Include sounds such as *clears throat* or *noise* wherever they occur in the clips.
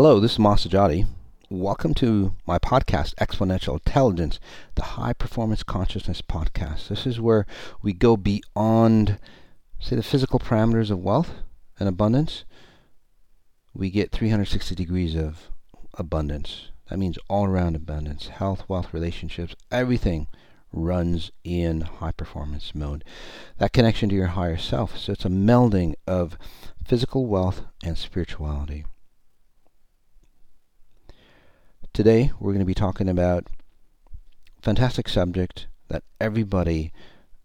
Hello, this is Masajati. Welcome to my podcast, Exponential Intelligence, the High Performance Consciousness Podcast. This is where we go beyond, say, the physical parameters of wealth and abundance. We get 360 degrees of abundance. That means all around abundance, health, wealth, relationships, everything runs in high performance mode. That connection to your higher self. So it's a melding of physical wealth and spirituality. Today we're going to be talking about a fantastic subject that everybody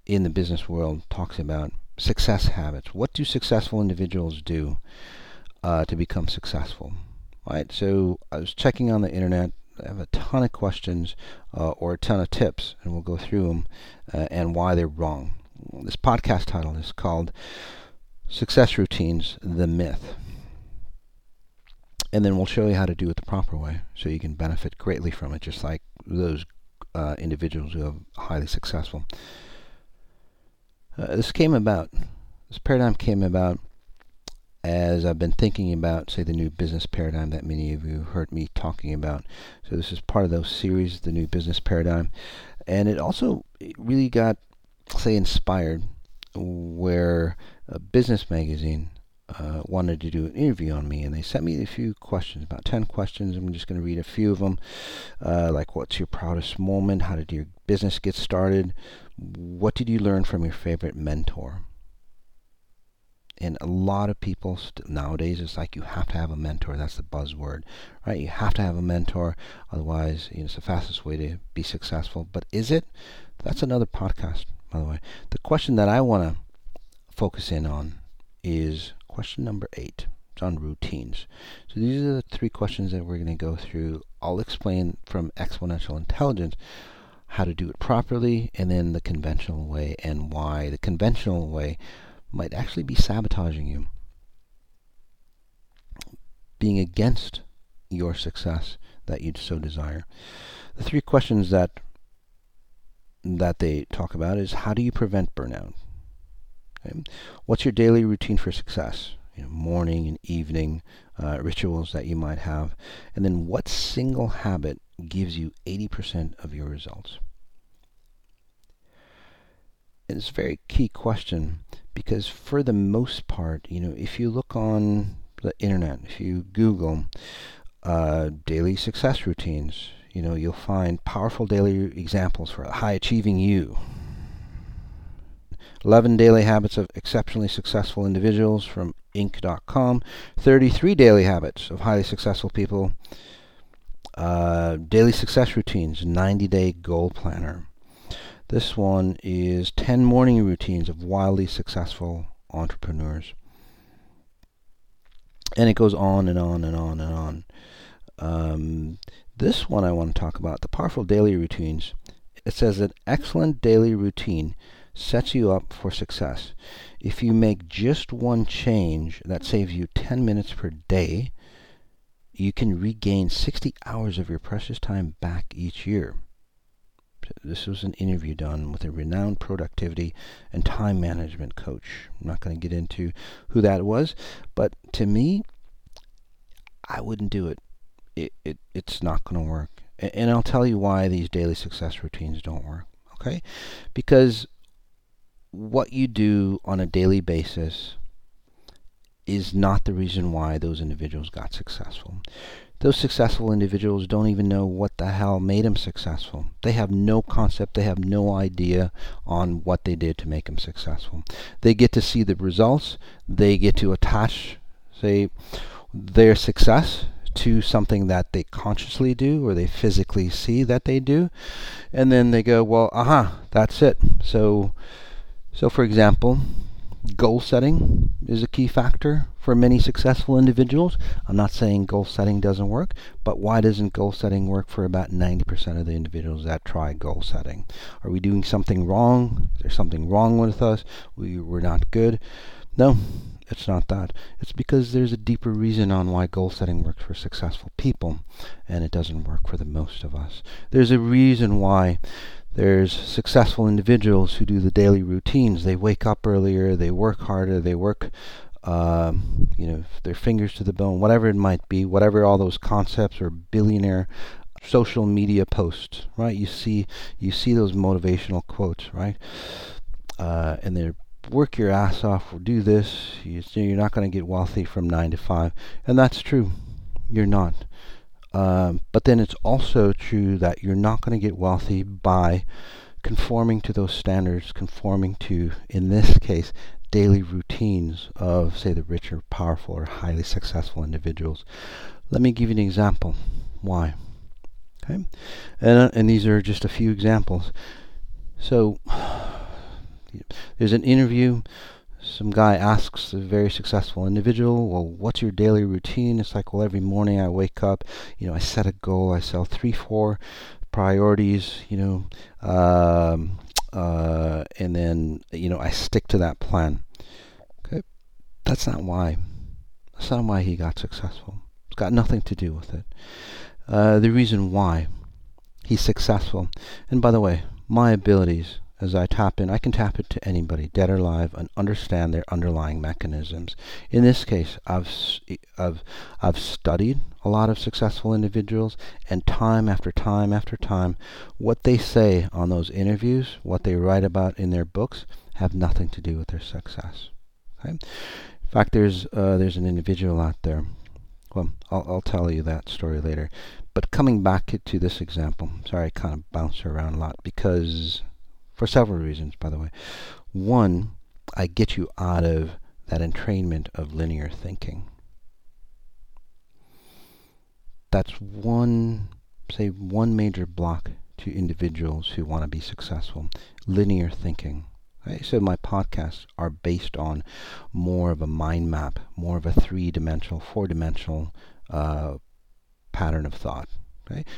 in the business world talks about success habits. What do successful individuals do uh, to become successful? Right. So I was checking on the internet I have a ton of questions uh, or a ton of tips, and we'll go through them uh, and why they're wrong. This podcast title is called Success Routines The Myth. And then we'll show you how to do it the proper way so you can benefit greatly from it, just like those uh, individuals who are highly successful. Uh, this came about, this paradigm came about as I've been thinking about, say, the new business paradigm that many of you heard me talking about. So this is part of those series, the new business paradigm, and it also it really got, say, inspired where a business magazine uh, wanted to do an interview on me, and they sent me a few questions, about 10 questions. I'm just going to read a few of them, uh, like what's your proudest moment? How did your business get started? What did you learn from your favorite mentor? and a lot of people st- nowadays it's like you have to have a mentor that's the buzzword right you have to have a mentor otherwise you know, it's the fastest way to be successful but is it that's another podcast by the way the question that i want to focus in on is question number eight. It's on routines. So these are the three questions that we're going to go through. I'll explain from exponential intelligence how to do it properly and then the conventional way and why. The conventional way might actually be sabotaging you, being against your success that you so desire. The three questions that that they talk about is how do you prevent burnout? What's your daily routine for success? You know, morning and evening uh, rituals that you might have, and then what single habit gives you 80% of your results? It's a very key question because for the most part, you know, if you look on the internet, if you Google uh, daily success routines, you know, you'll find powerful daily examples for a high achieving you. 11 daily habits of exceptionally successful individuals from Inc.com. 33 daily habits of highly successful people. Uh, daily success routines, 90 day goal planner. This one is 10 morning routines of wildly successful entrepreneurs. And it goes on and on and on and on. Um, this one I want to talk about the powerful daily routines. It says an excellent daily routine sets you up for success. If you make just one change that saves you 10 minutes per day, you can regain 60 hours of your precious time back each year. This was an interview done with a renowned productivity and time management coach. I'm not going to get into who that was, but to me, I wouldn't do it. It, it it's not going to work. And, and I'll tell you why these daily success routines don't work. Okay? Because what you do on a daily basis is not the reason why those individuals got successful. Those successful individuals don't even know what the hell made them successful. They have no concept, they have no idea on what they did to make them successful. They get to see the results, they get to attach, say, their success to something that they consciously do or they physically see that they do and then they go well aha that's it so so for example goal setting is a key factor for many successful individuals. I'm not saying goal setting doesn't work, but why doesn't goal setting work for about 90% of the individuals that try goal setting? Are we doing something wrong? Is there something wrong with us? We, we're not good? No, it's not that. It's because there's a deeper reason on why goal setting works for successful people and it doesn't work for the most of us. There's a reason why there's successful individuals who do the daily routines. They wake up earlier, they work harder, they work um, you know, their fingers to the bone, whatever it might be, whatever all those concepts or billionaire social media posts, right? You see, you see those motivational quotes, right? Uh, and they're work your ass off do this. You're not going to get wealthy from nine to five, and that's true. You're not. Um, but then it's also true that you're not going to get wealthy by conforming to those standards, conforming to, in this case, daily routines of, say, the rich or powerful or highly successful individuals. Let me give you an example. Why? Okay, and uh, and these are just a few examples. So *sighs* there's an interview. Some guy asks a very successful individual, "Well, what's your daily routine?" It's like, "Well, every morning I wake up. You know, I set a goal. I sell three, four priorities. You know, um, uh, and then you know I stick to that plan." Okay, that's not why. That's not why he got successful. It's got nothing to do with it. Uh, the reason why he's successful. And by the way, my abilities as I tap in, I can tap into anybody, dead or alive, and understand their underlying mechanisms. In this case, I've, I've, I've studied a lot of successful individuals, and time after time after time, what they say on those interviews, what they write about in their books, have nothing to do with their success. Okay? In fact, there's, uh, there's an individual out there well, I'll, I'll tell you that story later. But coming back to this example, sorry, I kind of bounce around a lot because, for several reasons, by the way. One, I get you out of that entrainment of linear thinking. That's one, say, one major block to individuals who want to be successful. Linear thinking. Right? So my podcasts are based on more of a mind map, more of a three-dimensional, four-dimensional uh, pattern of thought.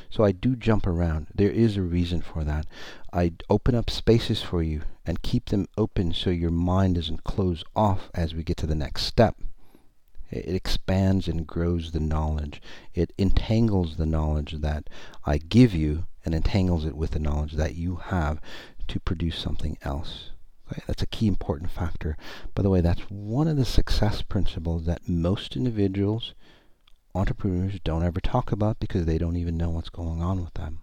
So I do jump around. There is a reason for that. I open up spaces for you and keep them open so your mind doesn't close off as we get to the next step. It expands and grows the knowledge. It entangles the knowledge that I give you and entangles it with the knowledge that you have to produce something else. Okay, that's a key important factor. By the way, that's one of the success principles that most individuals, entrepreneurs, don't ever talk about because they don't even know what's going on with them.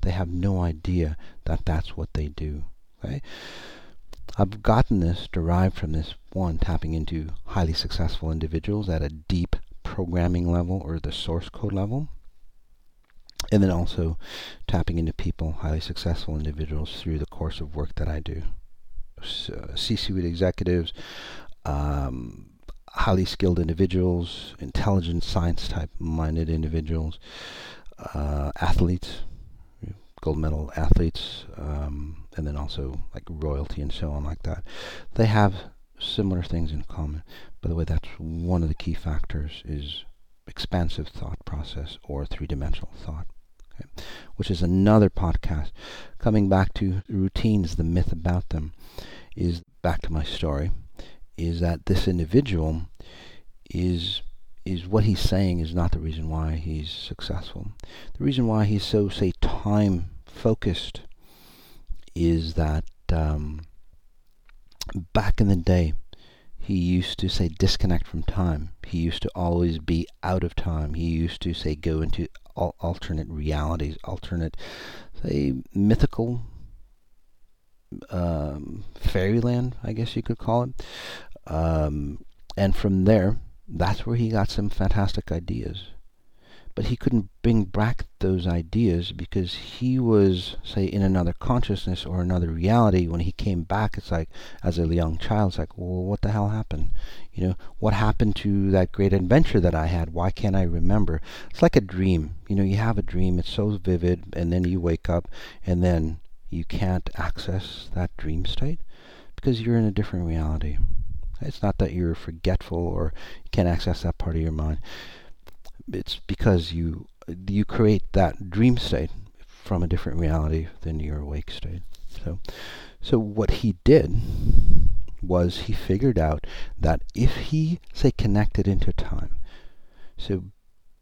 They have no idea that that's what they do. Okay? I've gotten this derived from this one tapping into highly successful individuals at a deep programming level or the source code level and then also tapping into people, highly successful individuals through the course of work that I do. C-suite executives, um, highly skilled individuals, intelligent science type minded individuals, uh, athletes, gold medal athletes, um, and then also like royalty and so on like that. They have similar things in common. By the way, that's one of the key factors is expansive thought process or three-dimensional thought. Okay. Which is another podcast. Coming back to routines, the myth about them is back to my story, is that this individual is is what he's saying is not the reason why he's successful. The reason why he's so say time focused is that um, back in the day he used to say disconnect from time. He used to always be out of time. He used to say go into alternate realities, alternate say mythical um, fairyland, I guess you could call it. Um, and from there, that's where he got some fantastic ideas. But he couldn't bring back those ideas because he was, say, in another consciousness or another reality. When he came back, it's like, as a young child, it's like, well, what the hell happened? You know, what happened to that great adventure that I had? Why can't I remember? It's like a dream. You know, you have a dream, it's so vivid, and then you wake up, and then you can't access that dream state because you're in a different reality. It's not that you're forgetful or you can't access that part of your mind. It's because you you create that dream state from a different reality than your awake state. So, so what he did was he figured out that if he say connected into time, so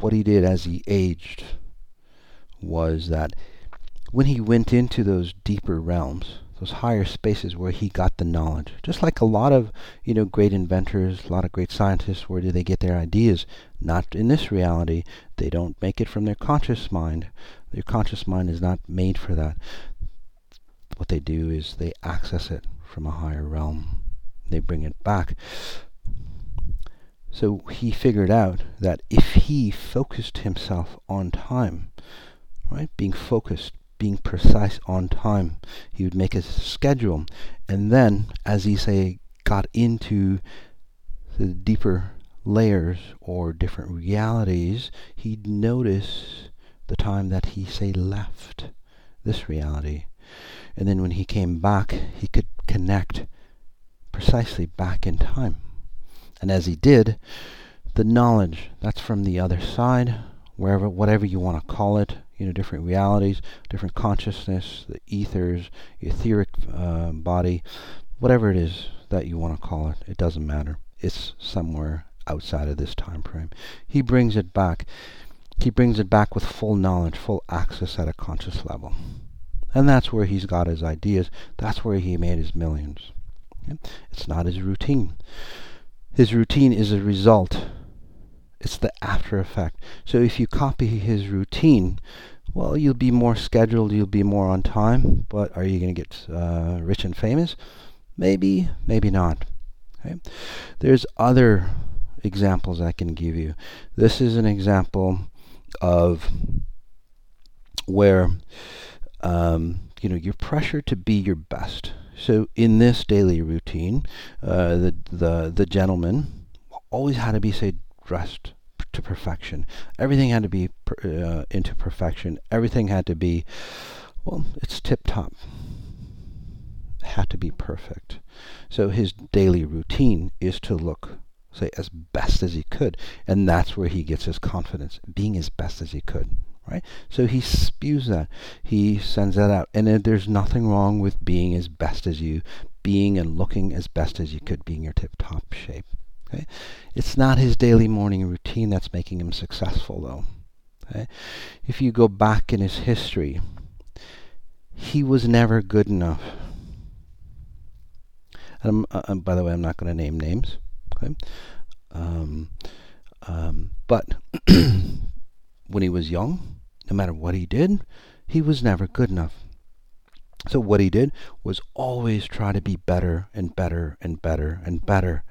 what he did as he aged was that when he went into those deeper realms, those higher spaces where he got the knowledge. Just like a lot of, you know, great inventors, a lot of great scientists, where do they get their ideas? Not in this reality. They don't make it from their conscious mind. Their conscious mind is not made for that. What they do is they access it from a higher realm. They bring it back. So he figured out that if he focused himself on time, right, being focused, being precise on time, he would make a schedule, and then, as he say, got into the deeper layers or different realities, he'd notice the time that he say left this reality, and then when he came back, he could connect precisely back in time. And as he did, the knowledge that's from the other side, wherever, whatever you want to call it, you know, different realities, different consciousness, the ethers, etheric uh, body, whatever it is that you want to call it, it doesn't matter. It's somewhere outside of this time frame. He brings it back. He brings it back with full knowledge, full access at a conscious level. And that's where he's got his ideas. That's where he made his millions. It's not his routine. His routine is a result. It's the after effect. So if you copy his routine, well, you'll be more scheduled, you'll be more on time, but are you going to get uh, rich and famous? Maybe, maybe not. Okay? There's other examples I can give you. This is an example of where um, you know you're pressured to be your best. So in this daily routine, uh, the the the gentleman always had to be say dressed to perfection. Everything had to be uh, into perfection. Everything had to be well, it's tip top. Had to be perfect. So his daily routine is to look say as best as he could, and that's where he gets his confidence, being as best as he could right? So he spews that. He sends that out. And there's nothing wrong with being as best as you, being and looking as best as you could, being your tip top shape. Okay? It's not his daily morning routine that's making him successful, though. Okay? If you go back in his history, he was never good enough. And uh, by the way, I'm not going to name names. Okay? Um, um, but *clears throat* when he was young, no matter what he did, he was never good enough. So what he did was always try to be better and better and better and better,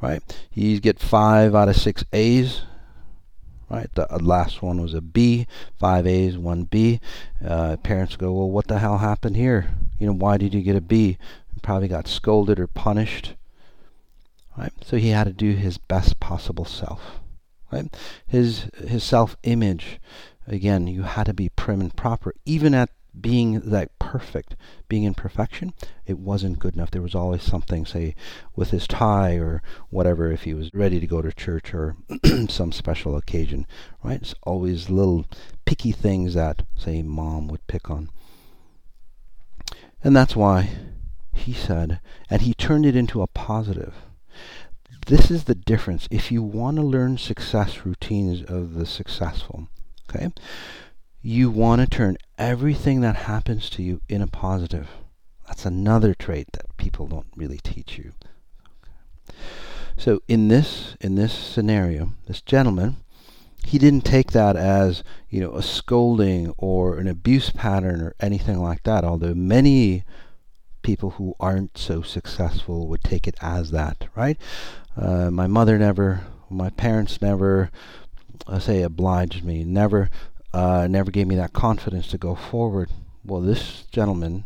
right? He'd get five out of six A's, right? The uh, last one was a B, five A's, one B. Uh, parents go, well, what the hell happened here? You know, why did you get a B? Probably got scolded or punished, right? So he had to do his best possible self right? His his self-image, again, you had to be prim and proper, even at being that perfect, being in perfection, it wasn't good enough. There was always something, say, with his tie or whatever, if he was ready to go to church or *clears throat* some special occasion, right? It's always little picky things that, say, mom would pick on. And that's why he said, and he turned it into a positive. This is the difference. If you want to learn success routines of the successful, okay, you want to turn everything that happens to you in a positive. That's another trait that people don't really teach you. So in this in this scenario, this gentleman, he didn't take that as you know a scolding or an abuse pattern or anything like that. Although many people who aren't so successful would take it as that, right? Uh, my mother never, my parents never, I say, obliged me, never, uh, never gave me that confidence to go forward. Well, this gentleman,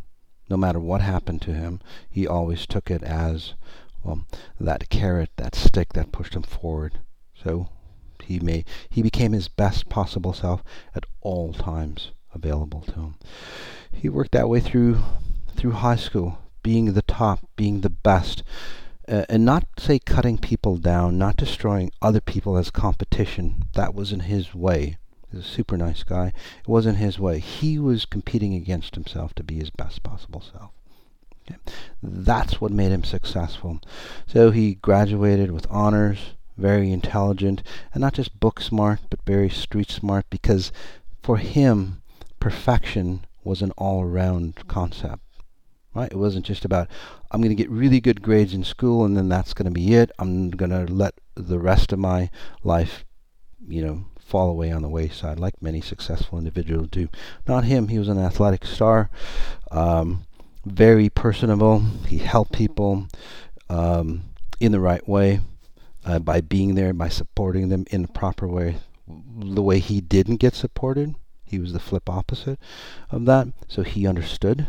no matter what happened to him, he always took it as, well, that carrot, that stick that pushed him forward. So he made, he became his best possible self at all times available to him. He worked that way through, through high school, being the top, being the best, uh, and not say cutting people down, not destroying other people as competition. That wasn't his way. A super nice guy. It wasn't his way. He was competing against himself to be his best possible self. Okay. That's what made him successful. So he graduated with honors, very intelligent, and not just book smart, but very street smart because for him, perfection was an all-around concept. right? It wasn't just about I'm going to get really good grades in school and then that's going to be it. I'm going to let the rest of my life, you know, fall away on the wayside, like many successful individuals do. Not him. He was an athletic star, um, very personable. He helped people um, in the right way uh, by being there, by supporting them in the proper way. The way he didn't get supported, he was the flip opposite of that. So he understood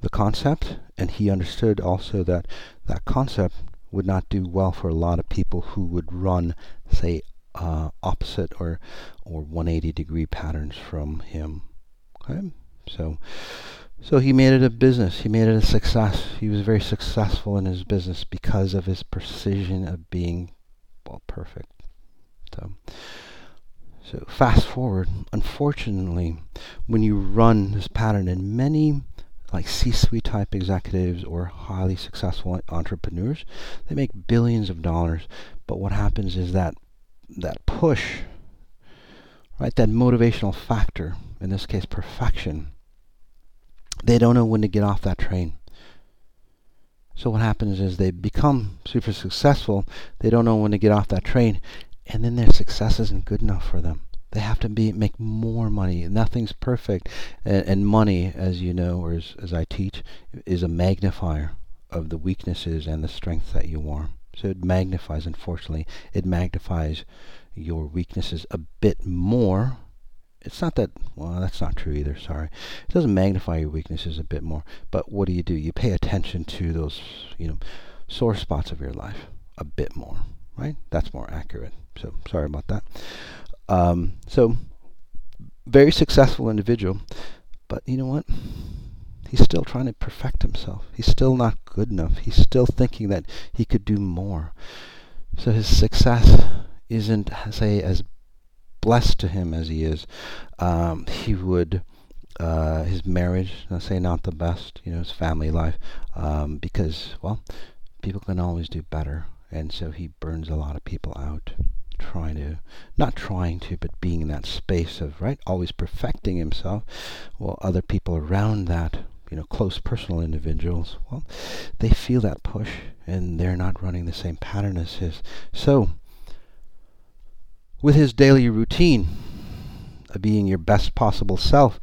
the concept, and he understood also that that concept would not do well for a lot of people who would run, say, uh, opposite or or 180 degree patterns from him. Okay, so so he made it a business. He made it a success. He was very successful in his business because of his precision of being well perfect. So. So fast forward, unfortunately, when you run this pattern in many like C-suite type executives or highly successful entrepreneurs. They make billions of dollars, but what happens is that that push, right, that motivational factor, in this case perfection, they don't know when to get off that train. So what happens is they become super successful, they don't know when to get off that train, and then their success isn't good enough for them. They have to be make more money. Nothing's perfect, and, and money, as you know, or as, as I teach, is a magnifier of the weaknesses and the strengths that you are. So it magnifies, unfortunately, it magnifies your weaknesses a bit more. It's not that, well, that's not true either, sorry. It doesn't magnify your weaknesses a bit more. But what do you do? You pay attention to those, you know, sore spots of your life a bit more, right? That's more accurate. So sorry about that. Um, so, very successful individual, but you know what? He's still trying to perfect himself. He's still not good enough. He's still thinking that he could do more. So his success isn't, say, as blessed to him as he is. Um, he would, uh, his marriage, let's say, not the best. You know, his family life, um, because well, people can always do better, and so he burns a lot of people out trying to, not trying to, but being in that space of, right, always perfecting himself, while other people around that, you know, close personal individuals, well, they feel that push and they're not running the same pattern as his. So, with his daily routine of being your best possible self,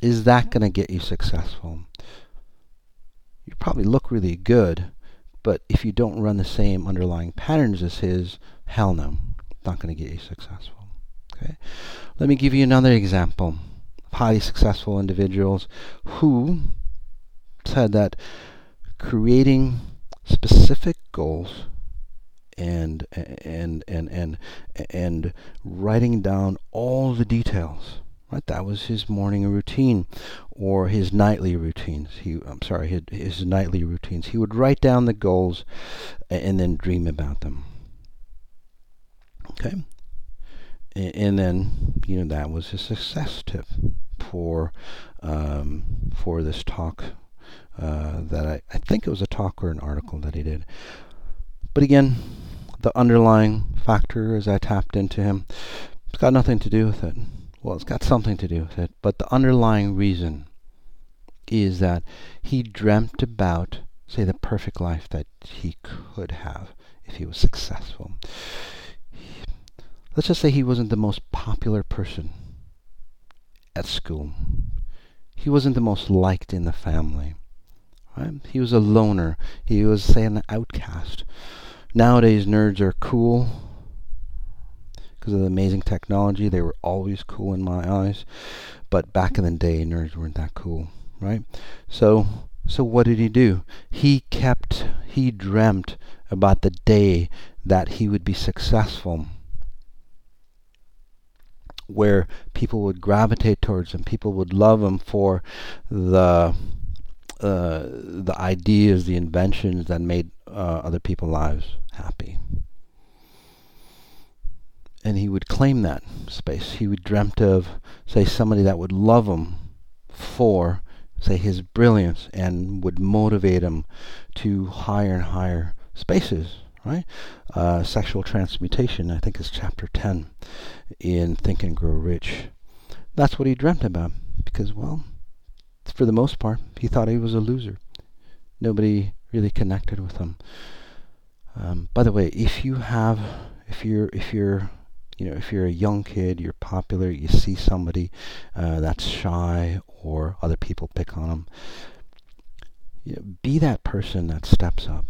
is that going to get you successful? You probably look really good, but if you don't run the same underlying patterns as his, hell no not going to get you successful. Okay? Let me give you another example of highly successful individuals who said that creating specific goals and and and and and writing down all the details right? That was his morning routine or his nightly routines. He i'm sorry his, nightly routines. He would write down the goals and then dream about them. Okay. And then, you know, that was a success tip for um, for this talk uh, that I, I think it was a talk or an article that he did. But again, the underlying factor as I tapped into him, it's got nothing to do with it. Well, it's got something to do with it, but the underlying reason is that he dreamt about, say, the perfect life that he could have if he was successful let's just say he wasn't the most popular person at school. He wasn't the most liked in the family. Right? He was a loner. He was, say, an outcast. Nowadays, nerds are cool because of the amazing technology. They were always cool in my eyes. But back in the day, nerds weren't that cool, right? So, so what did he do? He kept, he dreamt about the day that he would be successful where people would gravitate towards him. People would love him for the uh, the ideas, the inventions that made uh, other people's lives happy. And he would claim that space. He would dreamt of, say, somebody that would love him for, say, his brilliance and would motivate him to higher and higher spaces right? Uh, sexual transmutation, I think, is chapter 10 in Think and Grow Rich. That's what he dreamt about because, well, for the most part, he thought he was a loser. Nobody really connected with him. Um, by the way, if you have, if you're, if you're, you know, if you're a young kid, you're popular, you see somebody uh, that's shy, or other people pick on them, you know, be that person that steps up.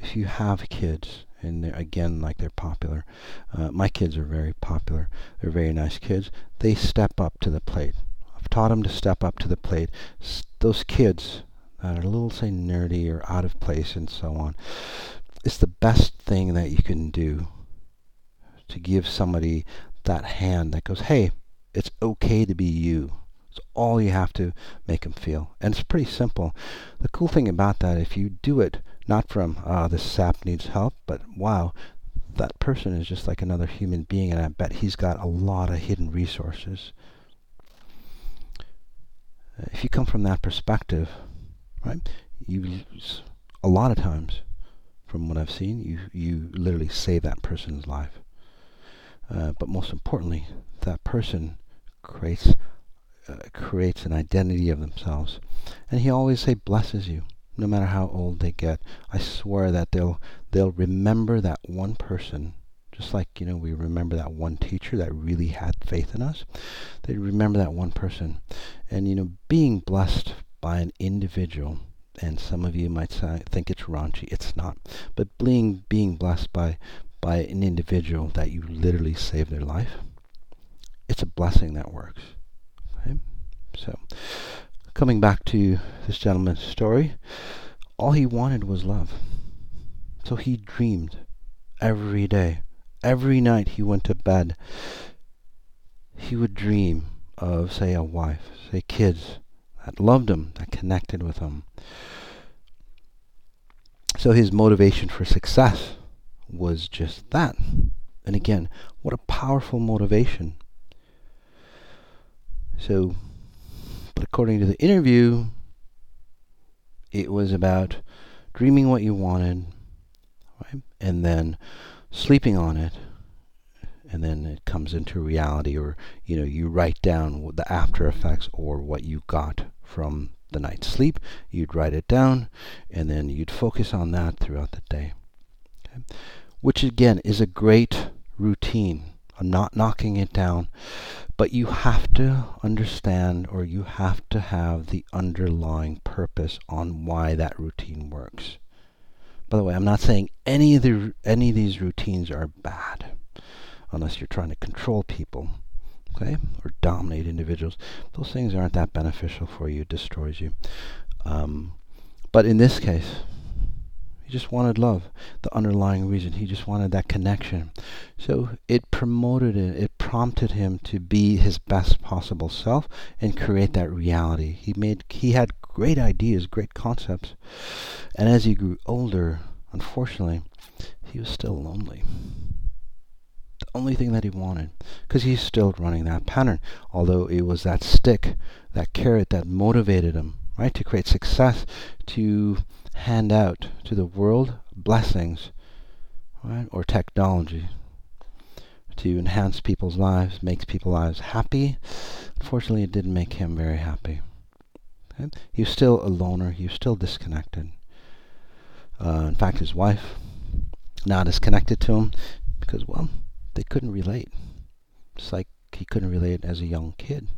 If you have kids, and again, like they're popular, uh, my kids are very popular. They're very nice kids. They step up to the plate. I've taught them to step up to the plate. S- those kids that are a little, say, nerdy or out of place and so on, it's the best thing that you can do to give somebody that hand that goes, hey, it's okay to be you. It's all you have to make them feel. And it's pretty simple. The cool thing about that, if you do it not from, ah, this sap needs help, but wow, that person is just like another human being, and I bet he's got a lot of hidden resources. If you come from that perspective, right, you a lot of times from what I've seen, you, you literally save that person's life. Uh, but most importantly, that person creates uh, creates an identity of themselves, and he always say blesses you, no matter how old they get. I swear that they'll they'll remember that one person, just like you know we remember that one teacher that really had faith in us. They remember that one person, and you know being blessed by an individual and some of you might say, think it's raunchy. It's not. But being being blessed by by an individual that you literally saved their life, it's a blessing that works. So, coming back to this gentleman's story, all he wanted was love. So he dreamed every day. Every night he went to bed, he would dream of, say, a wife, say, kids, that loved him, that connected with him. So his motivation for success was just that. And again, what a powerful motivation. So, according to the interview, it was about dreaming what you wanted, right? And then sleeping on it, and then it comes into reality, or you know, you write down the after effects or what you got from the night's sleep. You'd write it down, and then you'd focus on that throughout the day. Okay? Which again is a great routine. I'm not knocking it down, but you have to understand or you have to have the underlying purpose on why that routine works. By the way, I'm not saying any of the any of these routines are bad unless you're trying to control people okay, or dominate individuals. Those things aren't that beneficial for you. Destroys you. Um, but in this case, just wanted love, the underlying reason. He just wanted that connection. So it promoted it, it prompted him to be his best possible self and create that reality. He made he had great ideas, great concepts. And as he grew older, unfortunately, he was still lonely The only thing that he wanted because he's still running that pattern. Although it was that stick, that carrot that motivated him, right, to create success, to hand out to the world blessings, right, or technology to enhance people's lives, makes people's lives happy. Unfortunately, it didn't make him very happy. Okay? He was still a loner. He was still disconnected. Uh, in fact, his wife not as connected to him because, well, they couldn't relate. It's like he couldn't relate as a young kid.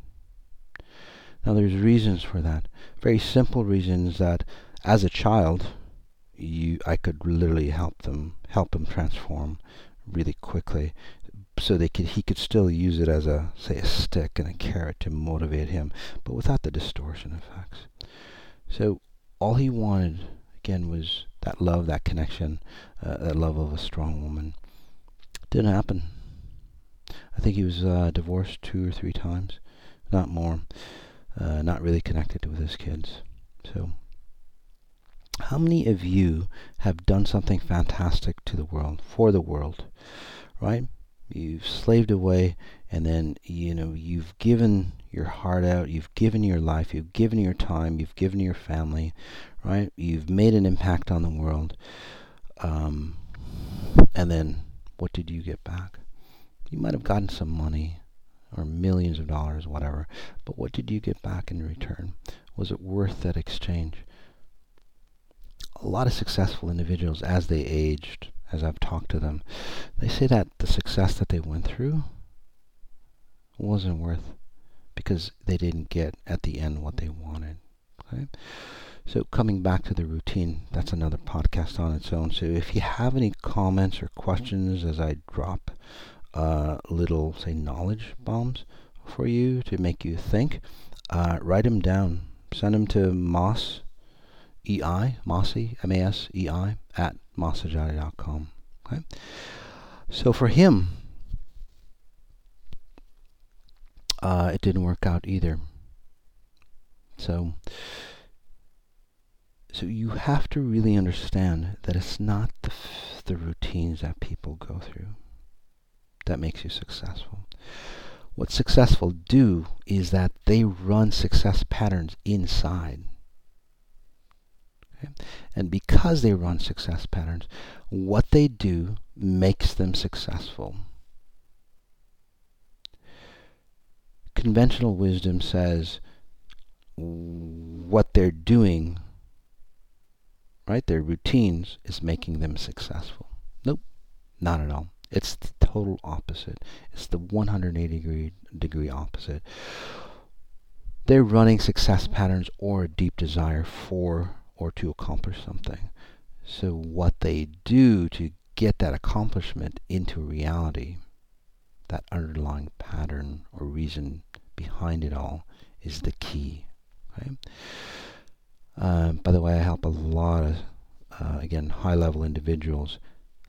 Now there's reasons for that. Very simple reasons that as a child you I could literally help them help him transform really quickly so they could he could still use it as a say a stick and a carrot to motivate him, but without the distortion effects. So all he wanted again was that love, that connection, uh, that love of a strong woman. Didn't happen. I think he was uh, divorced two or three times, not more. Uh, not really connected with his kids. So, how many of you have done something fantastic to the world, for the world, right? You've slaved away, and then you know you've given your heart out, you've given your life, you've given your time, you've given your family, right? You've made an impact on the world, um, and then what did you get back? You might have gotten some money or millions of dollars, whatever, but what did you get back in return? Was it worth that exchange? A lot of successful individuals, as they aged, as I've talked to them, they say that the success that they went through wasn't worth because they didn't get at the end what they wanted. Okay? So coming back to the routine, that's another podcast on its own. So if you have any comments or questions as I drop uh, little, say, knowledge bombs for you to make you think, uh, write them down. Send them to Moss, E-I, Mossy, M-A-S-E-I, at mossajati.com. Okay? So for him, uh, it didn't work out either. So, so you have to really understand that it's not the, f- the routines that people go through that makes you successful. What successful do is that they run success patterns inside. Okay? And because they run success patterns, what they do makes them successful. Conventional wisdom says what they're doing, right, their routines, is making them successful. Nope, not at all. It's the total opposite. It's the 180 degree, degree opposite. They're running success patterns or a deep desire for or to accomplish something. So what they do to get that accomplishment into reality, that underlying pattern or reason behind it all, is the key. Okay? Uh, by the way, I help a lot of, uh, again, high-level individuals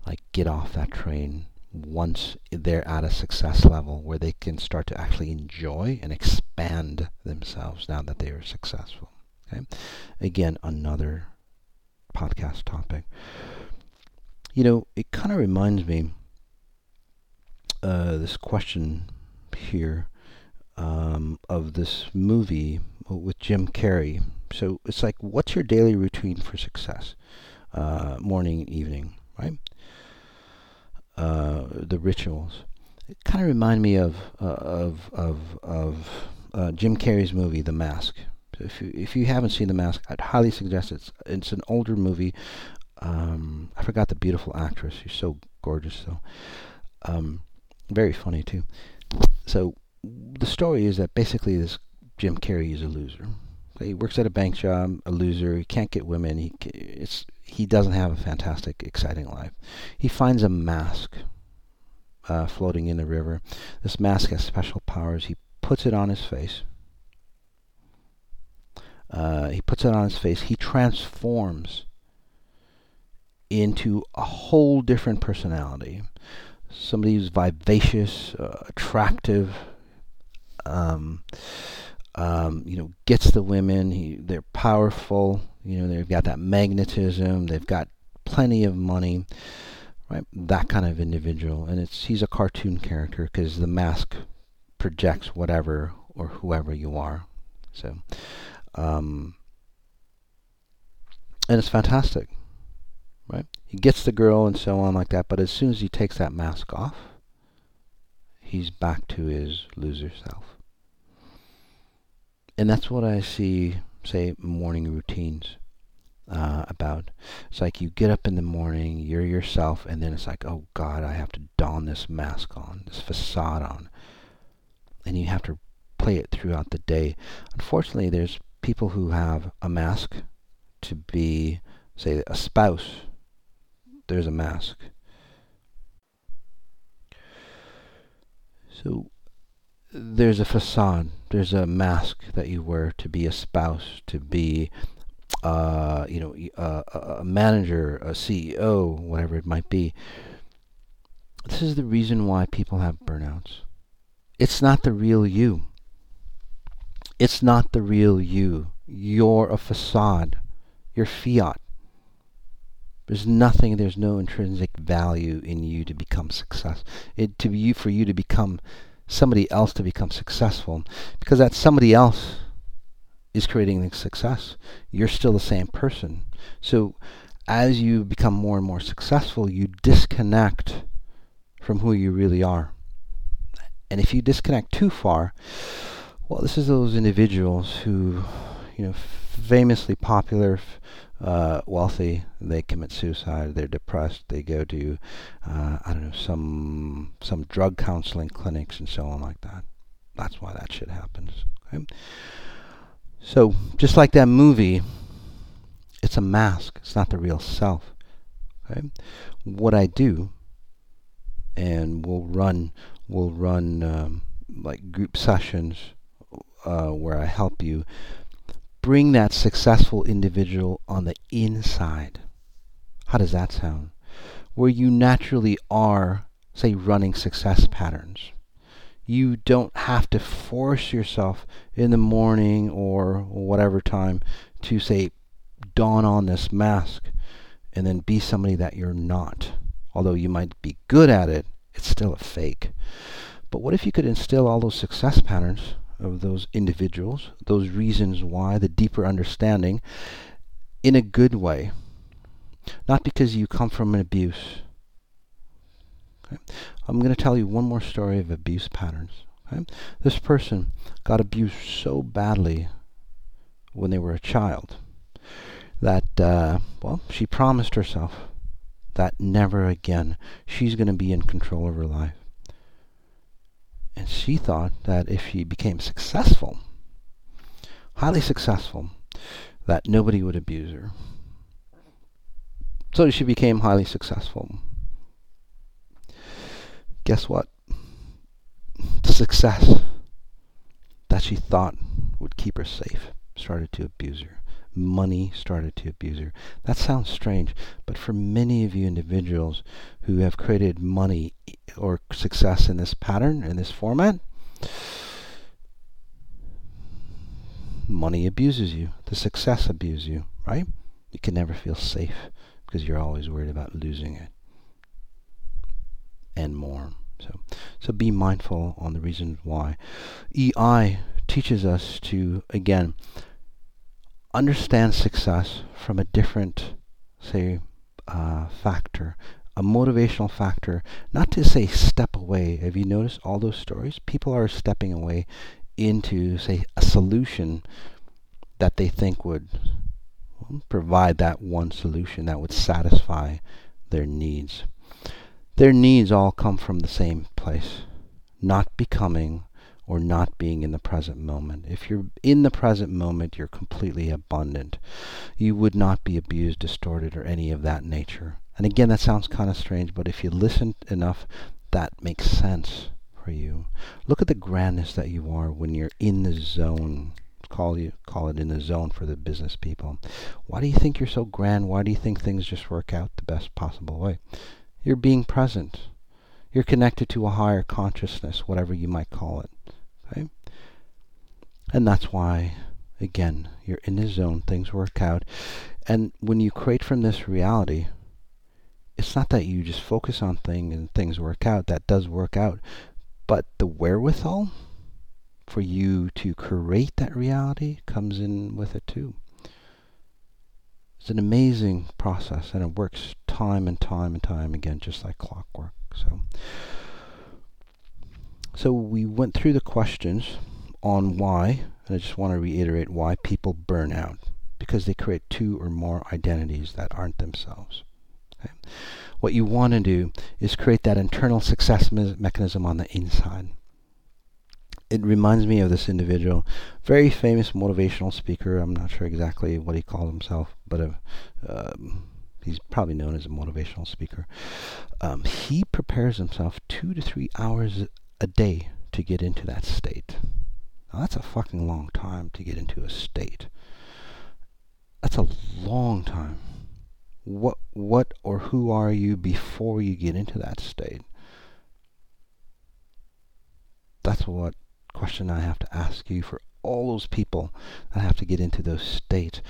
like get off that train once they're at a success level where they can start to actually enjoy and expand themselves now that they are successful. Okay? Again, another podcast topic. You know, it kind of reminds me uh, this question here um, of this movie with Jim Carrey. So it's like, what's your daily routine for success? Uh, morning and evening, right? Uh, the rituals. It kind of remind me of uh, of of of uh, Jim Carrey's movie, The Mask. If you if you haven't seen The Mask, I'd highly suggest it. It's, it's an older movie. Um, I forgot the beautiful actress. She's so gorgeous, though. Um, very funny too. So the story is that basically this Jim Carrey is a loser. He works at a bank job, a loser. He can't get women. He it's he doesn't have a fantastic, exciting life. He finds a mask uh, floating in the river. This mask has special powers. He puts it on his face. Uh, he puts it on his face. He transforms into a whole different personality. Somebody who's vivacious, uh, attractive, um, um, you know, gets the women. He, they're powerful. You know, they've got that magnetism. They've got plenty of money, right? That kind of individual. And it's he's a cartoon character because the mask projects whatever or whoever you are. So, um, and it's fantastic, right? He gets the girl and so on like that. But as soon as he takes that mask off, he's back to his loser self and that's what I see, say, morning routines uh, about. It's like you get up in the morning, you're yourself, and then it's like, oh God, I have to don this mask on, this facade on. And you have to play it throughout the day. Unfortunately, there's people who have a mask to be, say, a spouse. There's a mask. So there's a facade, there's a mask that you wear to be a spouse, to be, uh, you know, a, a manager, a CEO, whatever it might be. This is the reason why people have burnouts. It's not the real you. It's not the real you. You're a facade. You're fiat. There's nothing, there's no intrinsic value in you to become success. It to you for you to become somebody else to become successful because that somebody else is creating the success. You're still the same person. So as you become more and more successful, you disconnect from who you really are. And if you disconnect too far, well, this is those individuals who, you know, famously popular, uh, wealthy, they commit suicide. They're depressed. They go to, uh, I don't know, some some drug counseling clinics and so on like that. That's why that shit happens. Okay? So just like that movie, it's a mask. It's not the real self. Okay? What I do, and we'll run, we'll run um, like group sessions uh, where I help you bring that successful individual on the inside. How does that sound? Where you naturally are, say, running success patterns. You don't have to force yourself in the morning or whatever time to, say, don on this mask and then be somebody that you're not. Although you might be good at it, it's still a fake. But what if you could instill all those success patterns of those individuals, those reasons why, the deeper understanding, in a good way. Not because you come from an abuse. Okay? I'm going to tell you one more story of abuse patterns. Okay? This person got abused so badly when they were a child that, uh, well, she promised herself that never again she's going to be in control of her life. And she thought that if she became successful, highly successful, that nobody would abuse her. So she became highly successful. Guess what? The success that she thought would keep her safe started to abuse her money started to abuse her. That sounds strange, but for many of you individuals who have created money or success in this pattern, in this format, money abuses you. The success abuses you, right? You can never feel safe because you're always worried about losing it and more. So, so be mindful on the reasons why. EI teaches us to again understand success from a different, say, uh, factor, a motivational factor, not to say step away. Have you noticed all those stories? People are stepping away into, say, a solution that they think would provide that one solution that would satisfy their needs. Their needs all come from the same place, not becoming or not being in the present moment. If you're in the present moment, you're completely abundant. You would not be abused, distorted, or any of that nature. And again, that sounds kind of strange, but if you listen enough, that makes sense for you. Look at the grandness that you are when you're in the zone. Call you call it in the zone for the business people. Why do you think you're so grand? Why do you think things just work out the best possible way? You're being present. You're connected to a higher consciousness, whatever you might call it. And that's why, again, you're in the zone, things work out. And when you create from this reality, it's not that you just focus on things and things work out. That does work out. But the wherewithal for you to create that reality comes in with it too. It's an amazing process and it works time and time and time again, just like clockwork. So so we went through the questions on why, and I just want to reiterate why people burn out. Because they create two or more identities that aren't themselves. Okay? What you want to do is create that internal success me- mechanism on the inside. It reminds me of this individual, very famous motivational speaker. I'm not sure exactly what he called himself, but uh, um, he's probably known as a motivational speaker. Um, he prepares himself two to three hours a day to get into that state. Now that's a fucking long time to get into a state. That's a long time. What what or who are you before you get into that state? That's what question I have to ask you for all those people that have to get into those states.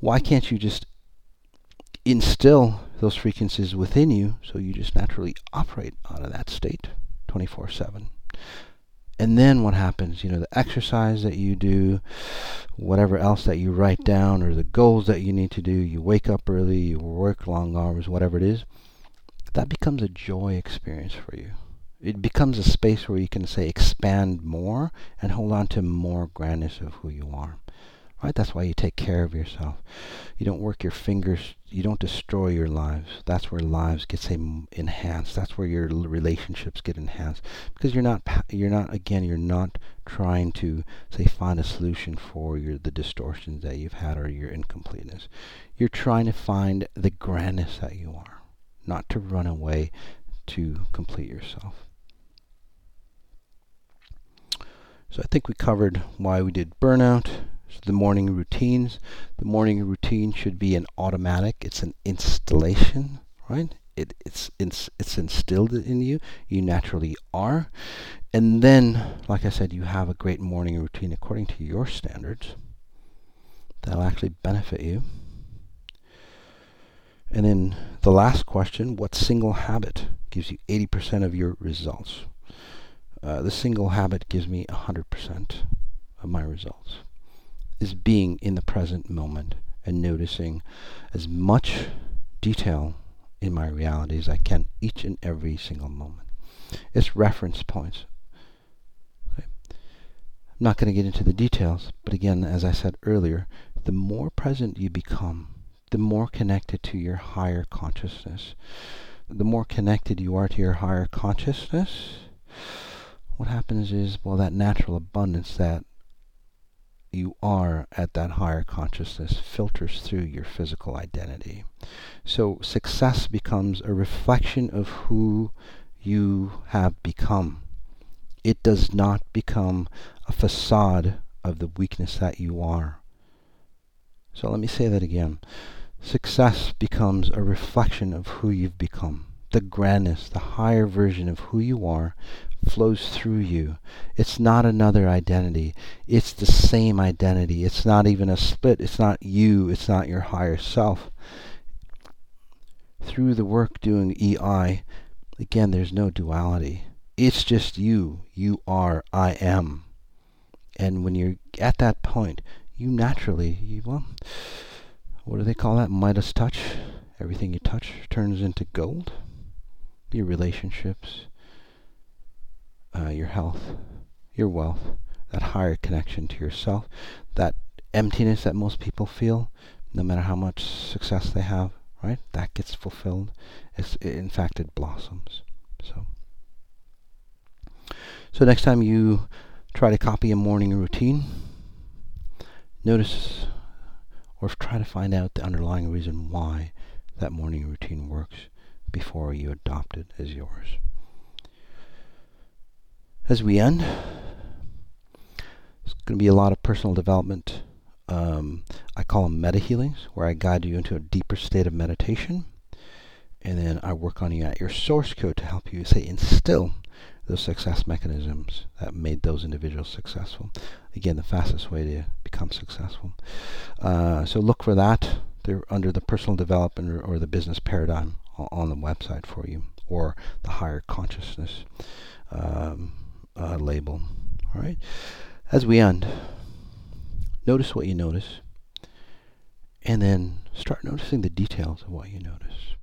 Why can't you just instill those frequencies within you so you just naturally operate out of that state? 24 7. And then what happens? You know, the exercise that you do, whatever else that you write down, or the goals that you need to do, you wake up early, you work long hours, whatever it is, that becomes a joy experience for you. It becomes a space where you can say expand more and hold on to more grandness of who you are. Right? That's why you take care of yourself. You don't work your fingers. You don't destroy your lives. That's where lives get say enhanced. That's where your relationships get enhanced because you're not you're not again you're not trying to say find a solution for your the distortions that you've had or your incompleteness. You're trying to find the grandness that you are, not to run away to complete yourself. So I think we covered why we did burnout, so the morning routines. The morning routine should be an automatic. It's an installation, right? It, it's, it's, it's instilled in you. You naturally are. And then, like I said, you have a great morning routine according to your standards that'll actually benefit you. And then the last question, what single habit gives you 80% of your results? Uh, the single habit gives me 100% of my results is being in the present moment and noticing as much detail in my reality as I can each and every single moment. It's reference points. I'm not going to get into the details, but again, as I said earlier, the more present you become, the more connected to your higher consciousness. The more connected you are to your higher consciousness, what happens is, well, that natural abundance, that you are at that higher consciousness filters through your physical identity. So success becomes a reflection of who you have become. It does not become a facade of the weakness that you are. So let me say that again. Success becomes a reflection of who you've become. The grandness, the higher version of who you are flows through you. It's not another identity. It's the same identity. It's not even a split. It's not you. It's not your higher self. Through the work doing EI, again, there's no duality. It's just you. You are. I am. And when you're at that point, you naturally, you, well, what do they call that? Midas touch. Everything you touch turns into gold. Your relationships, uh, your health, your wealth, that higher connection to yourself, that emptiness that most people feel, no matter how much success they have, right? That gets fulfilled. It's, in fact, it blossoms. So, so next time you try to copy a morning routine, notice or try to find out the underlying reason why that morning routine works before you adopt it as yours as we end, it's going to be a lot of personal development. Um, I call them meta healings, where I guide you into a deeper state of meditation. And then I work on you at your source code to help you, say, instill those success mechanisms that made those individuals successful. Again, the fastest way to become successful. Uh, so look for that. They're under the personal development or, or the business paradigm on the website for you, or the higher consciousness. Um, uh, label. All right. As we end, notice what you notice, and then start noticing the details of what you notice.